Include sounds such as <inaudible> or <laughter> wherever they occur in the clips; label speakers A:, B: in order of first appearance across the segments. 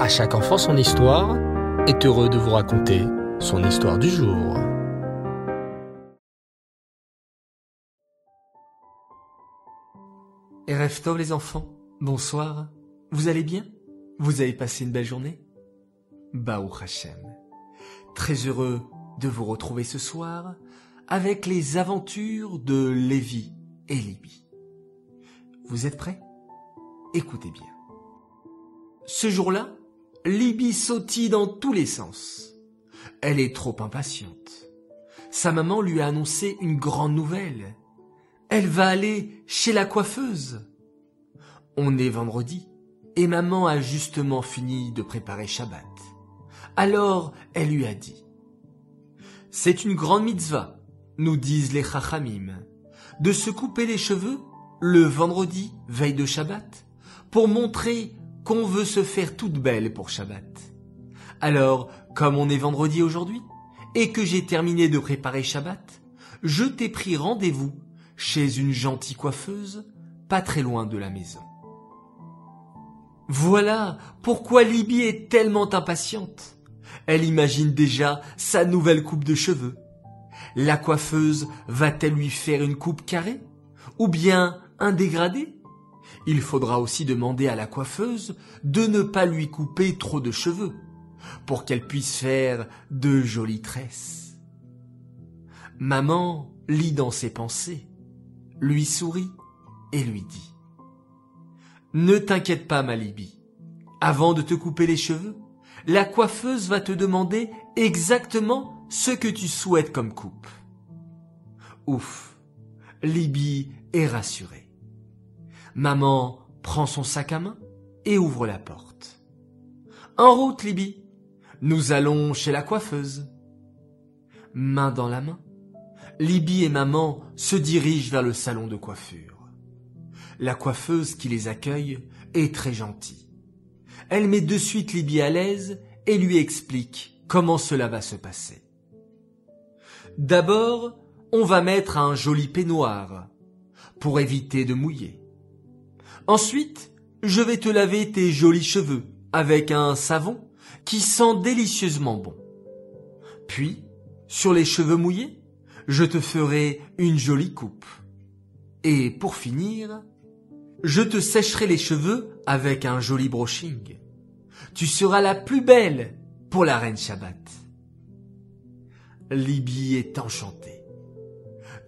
A: À chaque enfant son histoire est heureux de vous raconter son histoire du jour.
B: Erev Tov les enfants, bonsoir. Vous allez bien? Vous avez passé une belle journée? Baou Hashem. Très heureux de vous retrouver ce soir avec les aventures de Lévi et Libye. Vous êtes prêts? Écoutez bien. Ce jour-là, Libye sautille dans tous les sens. Elle est trop impatiente. Sa maman lui a annoncé une grande nouvelle. Elle va aller chez la coiffeuse. On est vendredi et maman a justement fini de préparer Shabbat. Alors elle lui a dit C'est une grande mitzvah, nous disent les chachamim, de se couper les cheveux le vendredi, veille de Shabbat, pour montrer qu'on veut se faire toute belle pour Shabbat. Alors, comme on est vendredi aujourd'hui, et que j'ai terminé de préparer Shabbat, je t'ai pris rendez-vous chez une gentille coiffeuse, pas très loin de la maison. Voilà pourquoi Libye est tellement impatiente. Elle imagine déjà sa nouvelle coupe de cheveux. La coiffeuse va-t-elle lui faire une coupe carrée Ou bien un dégradé? Il faudra aussi demander à la coiffeuse de ne pas lui couper trop de cheveux, pour qu'elle puisse faire de jolies tresses. Maman lit dans ses pensées, lui sourit et lui dit Ne t'inquiète pas, ma Avant de te couper les cheveux, la coiffeuse va te demander exactement ce que tu souhaites comme coupe. Ouf, Libye est rassurée. Maman prend son sac à main et ouvre la porte. En route, Libye. Nous allons chez la coiffeuse. Main dans la main, Libye et maman se dirigent vers le salon de coiffure. La coiffeuse qui les accueille est très gentille. Elle met de suite Libye à l'aise et lui explique comment cela va se passer. D'abord, on va mettre un joli peignoir pour éviter de mouiller. Ensuite, je vais te laver tes jolis cheveux avec un savon qui sent délicieusement bon. Puis, sur les cheveux mouillés, je te ferai une jolie coupe. Et pour finir, je te sécherai les cheveux avec un joli brushing. Tu seras la plus belle pour la reine Shabbat. Libye est enchantée.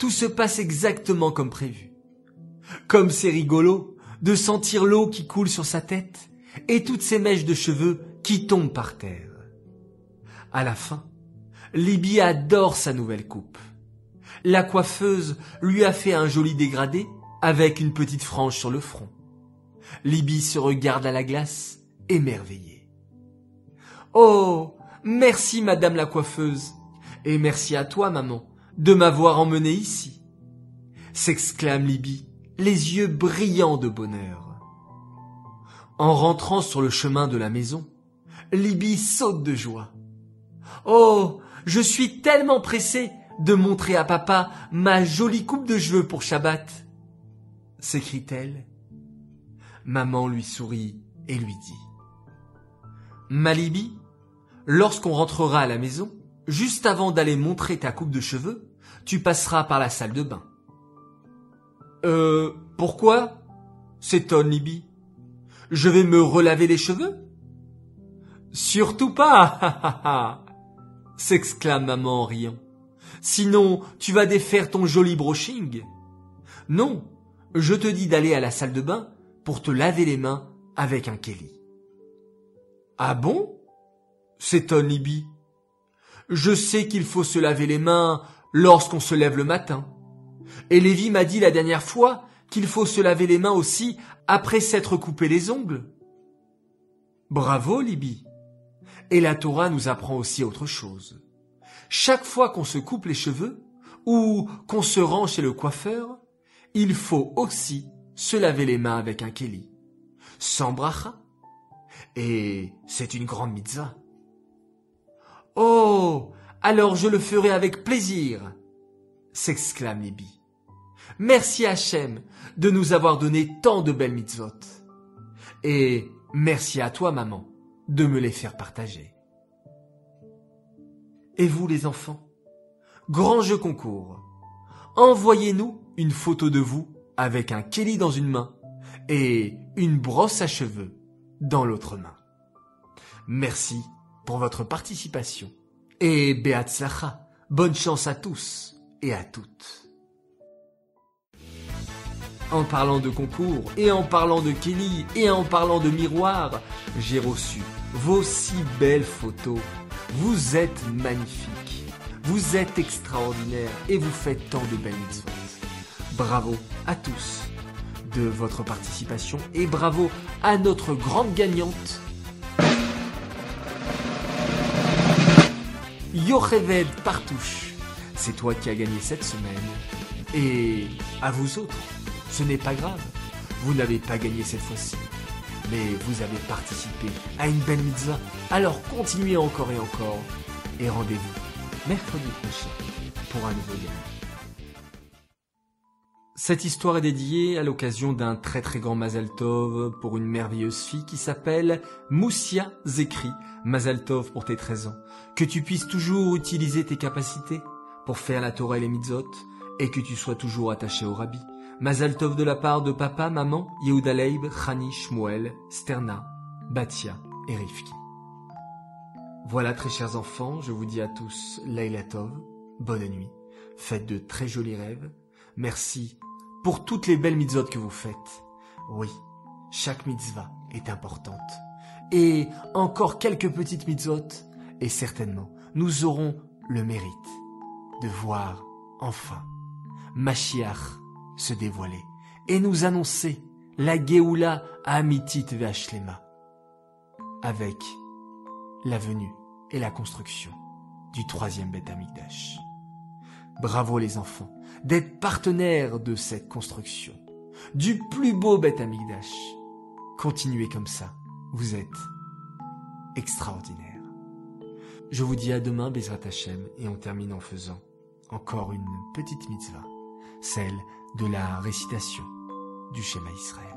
B: Tout se passe exactement comme prévu. Comme c'est rigolo, de sentir l'eau qui coule sur sa tête et toutes ses mèches de cheveux qui tombent par terre. À la fin, Libye adore sa nouvelle coupe. La coiffeuse lui a fait un joli dégradé avec une petite frange sur le front. Libye se regarde à la glace, émerveillée. Oh, merci madame la coiffeuse, et merci à toi maman de m'avoir emmené ici, s'exclame Libye les yeux brillants de bonheur. En rentrant sur le chemin de la maison, Libye saute de joie. Oh, je suis tellement pressée de montrer à papa ma jolie coupe de cheveux pour Shabbat, s'écrie-t-elle. Maman lui sourit et lui dit Ma Libye, lorsqu'on rentrera à la maison, juste avant d'aller montrer ta coupe de cheveux, tu passeras par la salle de bain. Euh, pourquoi s'étonne Libby. Je vais me relaver les cheveux? Surtout pas <laughs> s'exclame maman en riant. Sinon, tu vas défaire ton joli brushing. Non, je te dis d'aller à la salle de bain pour te laver les mains avec un Kelly. Ah bon? s'étonne Libby. Je sais qu'il faut se laver les mains lorsqu'on se lève le matin. Et Lévi m'a dit la dernière fois qu'il faut se laver les mains aussi après s'être coupé les ongles. Bravo, Libye. Et la Torah nous apprend aussi autre chose. Chaque fois qu'on se coupe les cheveux ou qu'on se rend chez le coiffeur, il faut aussi se laver les mains avec un keli, sans bracha. Et c'est une grande mitzvah. Oh, alors je le ferai avec plaisir, s'exclame Libye. Merci Hachem de nous avoir donné tant de belles mitzvot. Et merci à toi, maman, de me les faire partager. Et vous les enfants Grand jeu concours. Envoyez-nous une photo de vous avec un Kelly dans une main et une brosse à cheveux dans l'autre main. Merci pour votre participation. Et Beatzlacha, bonne chance à tous et à toutes. En parlant de concours, et en parlant de Kelly, et en parlant de miroir, j'ai reçu vos si belles photos. Vous êtes magnifiques, vous êtes extraordinaires et vous faites tant de belles mitzvot. Bravo à tous de votre participation et bravo à notre grande gagnante, Yocheved Partouche. C'est toi qui as gagné cette semaine. Et à vous autres, ce n'est pas grave. Vous n'avez pas gagné cette fois-ci. Mais vous avez participé à une belle mitzvah. Alors continuez encore et encore. Et rendez-vous mercredi prochain pour un nouveau gagnant. Cette histoire est dédiée à l'occasion d'un très très grand Mazal Tov pour une merveilleuse fille qui s'appelle Moussia Zekri. Mazal Tov pour tes 13 ans. Que tu puisses toujours utiliser tes capacités pour faire la Torah et les mitzvot et que tu sois toujours attaché au rabbi. Mazal Tov de la part de papa, maman, Yehuda Leib, Chani, Shmuel, Sterna, Batia et Rifki. Voilà très chers enfants, je vous dis à tous Leila Tov, bonne nuit, faites de très jolis rêves, merci pour toutes les belles mitzvot que vous faites. Oui, chaque mitzvah est importante. Et encore quelques petites mitzvot, et certainement nous aurons le mérite de voir enfin Mashiach se dévoiler et nous annoncer la Geoula Amitit Ve'ashlema avec la venue et la construction du troisième Beth Amikdash. Bravo les enfants d'être partenaires de cette construction, du plus beau Beth Amikdash. Continuez comme ça, vous êtes extraordinaire. Je vous dis à demain, Bezrat Hashem, et on termine en faisant encore une petite mitzvah, celle de la récitation du schéma Israël.